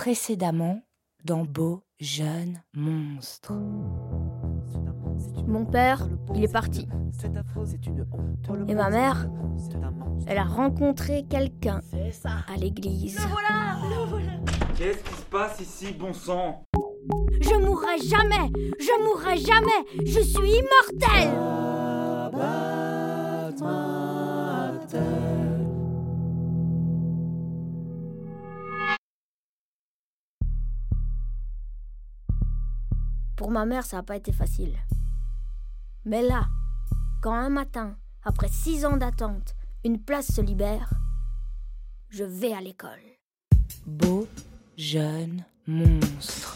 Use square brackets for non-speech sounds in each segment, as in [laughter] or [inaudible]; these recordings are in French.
Précédemment, dans Beau Jeune Monstre. Mon père, il est parti. Et ma mère, elle a rencontré quelqu'un à l'église. Qu'est-ce qui se passe ici, bon sang? Je mourrai jamais Je mourrai jamais Je suis immortel Pour ma mère, ça n'a pas été facile. Mais là, quand un matin, après six ans d'attente, une place se libère, je vais à l'école. Beau Jeune Monstre.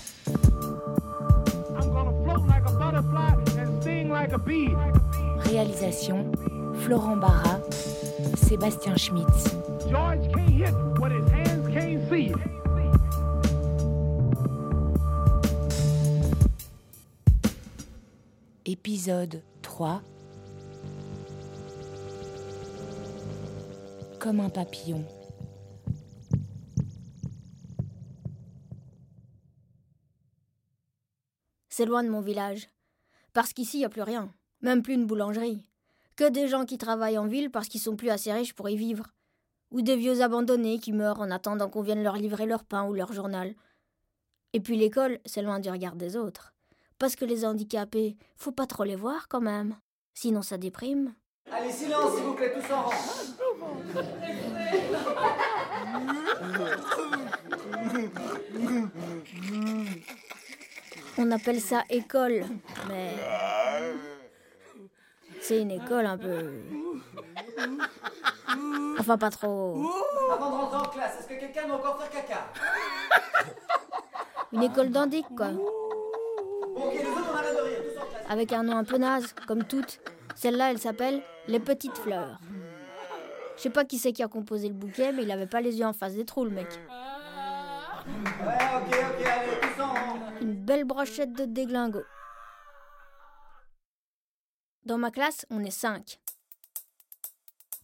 Réalisation Florent Barra, Sébastien Schmitz. Épisode 3 Comme un papillon. C'est loin de mon village. Parce qu'ici, il n'y a plus rien. Même plus une boulangerie. Que des gens qui travaillent en ville parce qu'ils sont plus assez riches pour y vivre. Ou des vieux abandonnés qui meurent en attendant qu'on vienne leur livrer leur pain ou leur journal. Et puis l'école, c'est loin du regard des autres. Parce que les handicapés, faut pas trop les voir quand même. Sinon ça déprime. Allez, silence s'il vous plaît, tous en rang. On appelle ça école, mais. C'est une école un peu. Enfin, pas trop. Avant de rentrer en classe, est-ce que quelqu'un doit encore faire caca? Une école d'indique, quoi. Bon, ok, les autres, on arrête de rire, tous en classe. Avec un nom un peu naze, comme toutes. Celle-là, elle s'appelle Les Petites Fleurs. Je sais pas qui c'est qui a composé le bouquet, mais il avait pas les yeux en face des trous, le mec. Une belle brochette de déglingo. Dans ma classe, on est cinq.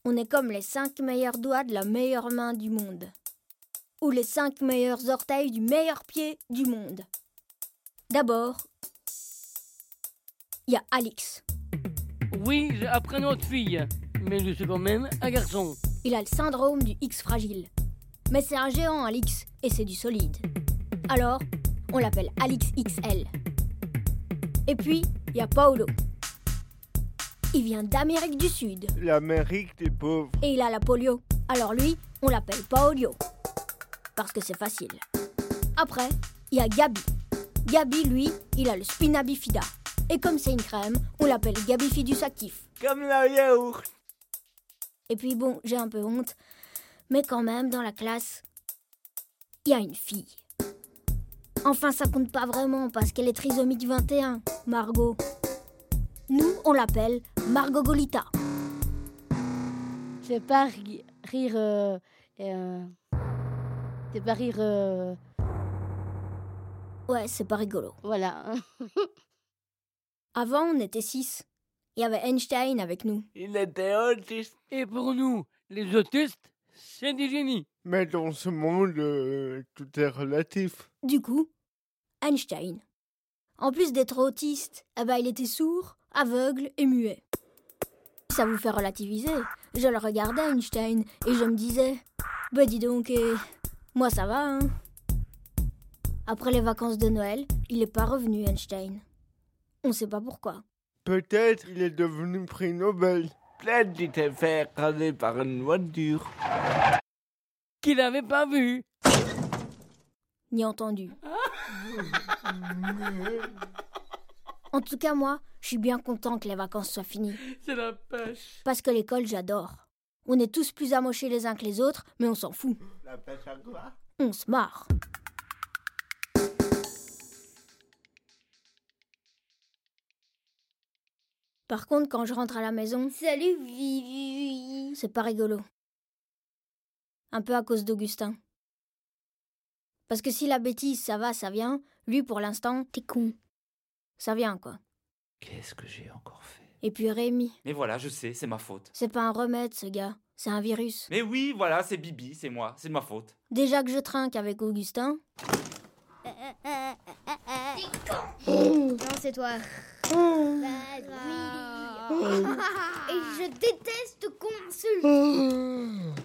On est comme les cinq meilleurs doigts de la meilleure main du monde. Ou les cinq meilleurs orteils du meilleur pied du monde. D'abord, il y a Alix. Oui, j'ai appris une autre fille, mais je suis quand même un garçon. Il a le syndrome du X fragile. Mais c'est un géant, Alix, et c'est du solide. Alors, on l'appelle Alix XL. Et puis, il y a Paolo. Il vient d'Amérique du Sud, L'Amérique des pauvres. et il a la polio. Alors lui, on l'appelle Paolio. Parce que c'est facile. Après, il y a Gabi. Gabi, lui, il a le spina bifida. Et comme c'est une crème, on l'appelle Gabifidus actif. Comme la yaourt. Et puis bon, j'ai un peu honte, mais quand même, dans la classe, il y a une fille. Enfin, ça compte pas vraiment parce qu'elle est trisomique 21, Margot. Nous, on l'appelle Margot Golita. C'est pas ri- rire. euh, euh, c'est pas rire. euh, Ouais, c'est pas rigolo. voilà. [laughs] Avant, on était six. Il y avait Einstein avec nous. Il était autiste. Et pour nous, les autistes, c'est des génies. Mais dans ce monde, euh, tout est relatif. Du coup, Einstein. En plus d'être autiste, eh ben, il était sourd, aveugle et muet. Ça vous fait relativiser. Je le regardais, Einstein, et je me disais, bah dis donc, eh, moi ça va, hein. Après les vacances de Noël, il n'est pas revenu, Einstein. On sait pas pourquoi. Peut-être il est devenu prix Nobel. Peut-être fait écraser par une voiture. Qu'il n'avait pas vu. Ni entendu. En tout cas, moi, je suis bien content que les vacances soient finies. C'est la pêche. Parce que l'école, j'adore. On est tous plus amochés les uns que les autres, mais on s'en fout. La pêche à quoi? On se marre. Par contre, quand je rentre à la maison, Salut, Vivi. c'est pas rigolo. Un peu à cause d'Augustin. Parce que si la bêtise, ça va, ça vient, lui, pour l'instant, t'es con. Ça vient, quoi. Qu'est-ce que j'ai encore fait? Et puis Rémi, Mais voilà, je sais, c'est ma faute. c'est pas un remède, ce gars. C'est un virus. Mais oui, voilà, c'est Bibi, c'est moi, c'est de ma faute. Déjà que je trinque avec Augustin, Non, c'est toi. Et je déteste qu'on m'insulte.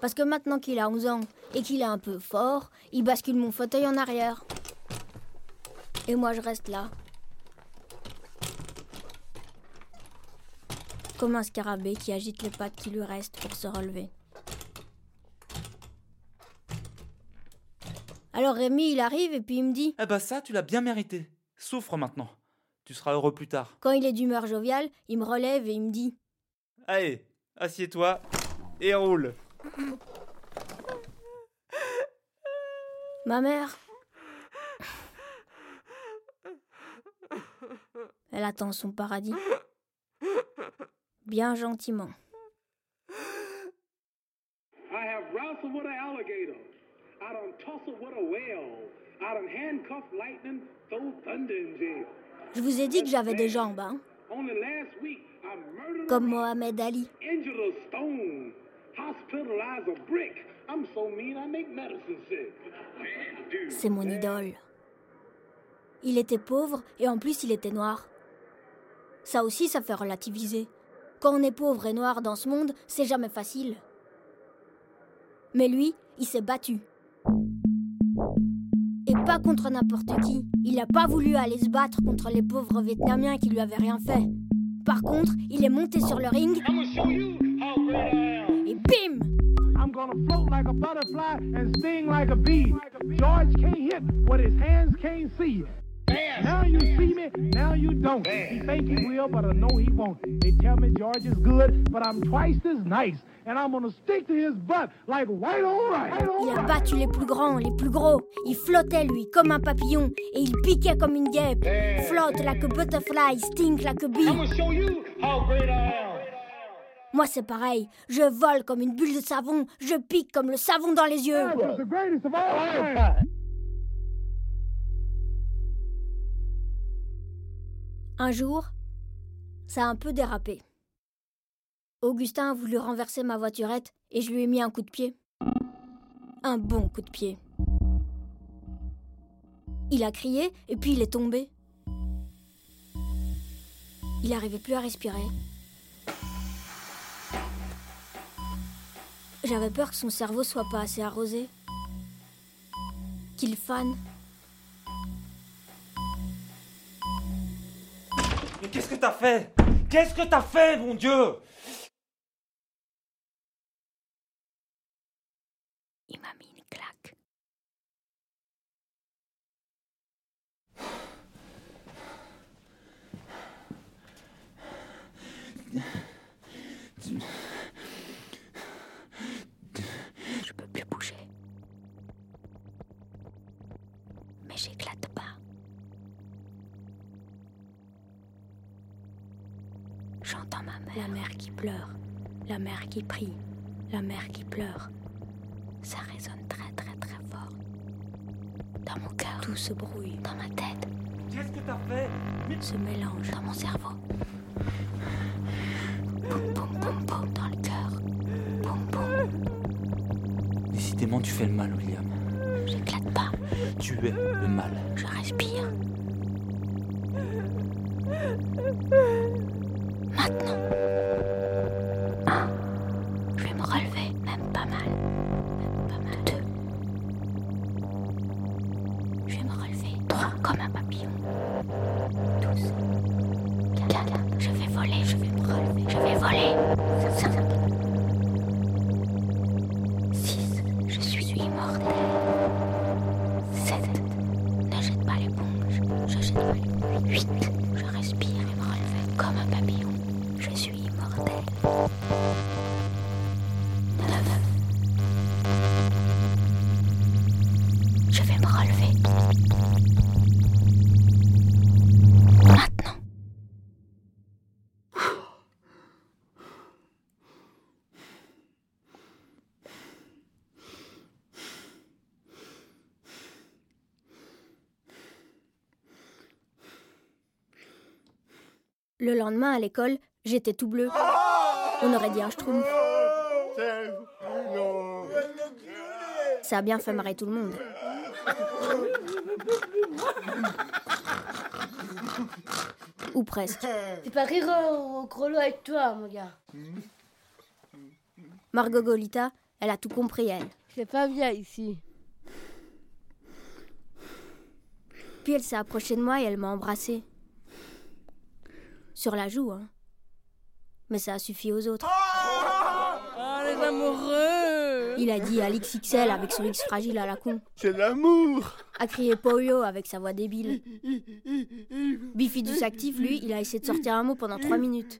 parce que maintenant qu'il a 11 ans et qu'il est un peu fort, il bascule mon fauteuil en arrière. Et moi je reste là. Comme un scarabée qui agite les pattes qui lui restent pour se relever. Alors Rémi, il arrive et puis il me dit, Eh ben ça, tu l'as bien mérité. Souffre maintenant. Tu seras heureux plus tard. quand il est d'humeur joviale, il me relève et il me dit, Allez, assieds-toi et roule. Ma mère. Elle attend son paradis. Bien gentiment. I have wrestled with an alligator. I done tussled with a whale. I done handcuffed lightning, throw thunder in jail. Je vous ai dit que j'avais des jambes, hein Comme Mohamed Ali. C'est mon idole. Il était pauvre et en plus il était noir. Ça aussi, ça fait relativiser. Quand on est pauvre et noir dans ce monde, c'est jamais facile. Mais lui, il s'est battu. Pas contre n'importe qui. Il n'a pas voulu aller se battre contre les pauvres Vietnamiens qui lui avaient rien fait. Par contre, il est monté sur le ring et bim I'm gonna float like a butterfly and sting like a bee. George can't hit what his hands can't see. Now you see me, now you don't. He think he will, but I know he won't. They tell me George is good, but I'm twice as nice. And I'm gonna stick to his butt like white on rice. White on Il a battu les plus grands, les plus gros. Il flottait, lui, comme un papillon. Et il piquait comme une guêpe. Flotte like a butterfly, stink like a bee. I'ma show you how great I am. Moi, c'est pareil. Je vole comme une bulle de savon. Je pique comme le savon dans les yeux. Un jour, ça a un peu dérapé. Augustin a voulu renverser ma voiturette et je lui ai mis un coup de pied. Un bon coup de pied. Il a crié et puis il est tombé. Il n'arrivait plus à respirer. J'avais peur que son cerveau soit pas assez arrosé. Qu'il fane. Mais qu'est-ce que t'as fait? Qu'est-ce que t'as fait, mon Dieu? Il m'a mis une claque. Je peux plus bouger. Mais j'éclate mère. La mère qui pleure. La mère qui prie. La mère qui pleure. Ça résonne très très très fort. Dans mon cœur, tout se brouille. Dans ma tête, Qu'est-ce que t'as fait? Se mélange. Dans mon cerveau. Boum boum boum boum dans le cœur. Boum boum. Décidément, tu fais le mal, William. J'éclate pas. Tu es le mal. Je respire. Je vais voler. Cinq. Six. Je suis immortel. 7. Ne jette pas l'éponge. Je jette pas l'éponge. 8. Je respire et me relever comme un papillon. Je suis immortel. 9. Je vais me relever. Le lendemain, à l'école, j'étais tout bleu. Ah On aurait dit un schtroumpf. Ça a bien fait marrer tout le monde. Ou presque. Fais pas rire au, crollo avec toi, mon gars. Margot Golita, elle a tout compris, elle. C'est pas bien ici. Puis elle s'est approchée de moi et elle m'a embrassée. Sur la joue, hein. Mais ça a suffi aux autres. Ah, les amoureux Il a dit à l'XXL avec son X fragile à la con. C'est l'amour. A crié Polio avec sa voix débile. Bifidus actif, lui, il a essayé de sortir un mot pendant trois minutes.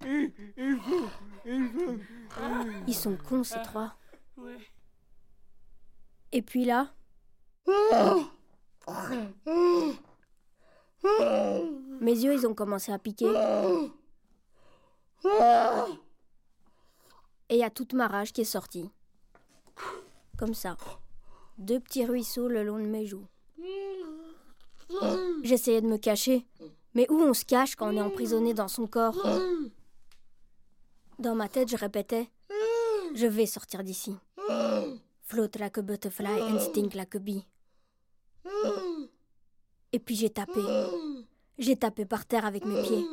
Ils sont cons, ces trois. Et puis là, mes yeux, ils ont commencé à piquer. Et il y a toute ma rage qui est sortie. Comme ça. Deux petits ruisseaux le long de mes joues. J'essayais de me cacher. Mais où on se cache quand on est emprisonné dans son corps? Dans ma tête, je répétais Je vais sortir d'ici. Float like a butterfly and stink like a bee. Et puis j'ai tapé. J'ai tapé par terre avec mes pieds.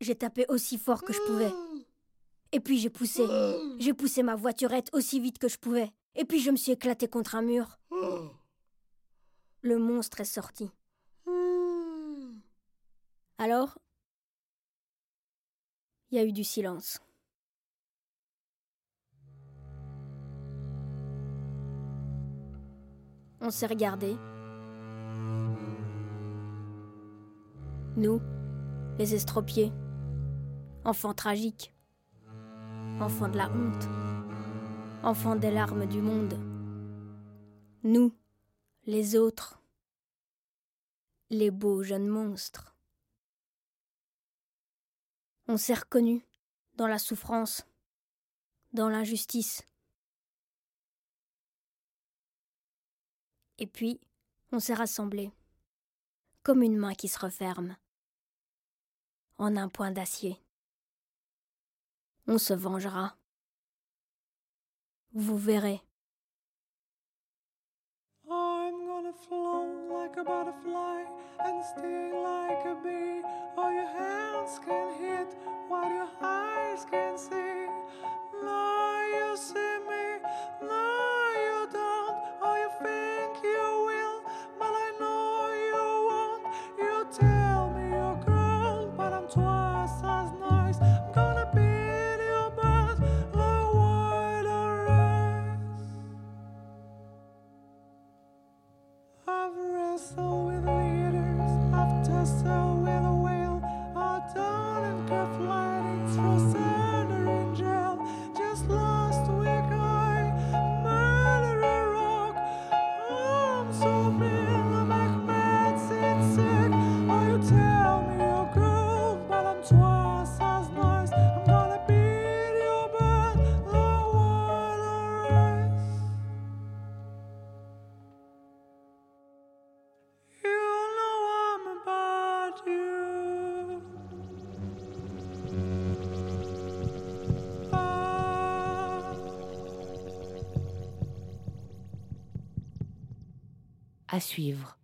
J'ai tapé aussi fort que je pouvais. Et puis j'ai poussé. J'ai poussé ma voiturette aussi vite que je pouvais. Et puis je me suis éclaté contre un mur. Le monstre est sorti. Alors, il y a eu du silence. On s'est regardé. Nous, les estropiés, enfants tragiques, enfants de la honte, enfants des larmes du monde. Nous, les autres, les beaux jeunes monstres. On s'est reconnus dans la souffrance, dans l'injustice. Et puis, on s'est rassemblés, comme une main qui se referme, en un point d'acier. On se vengera. Vous verrez. I'm gonna float like a butterfly and sting like a bee. so suivre.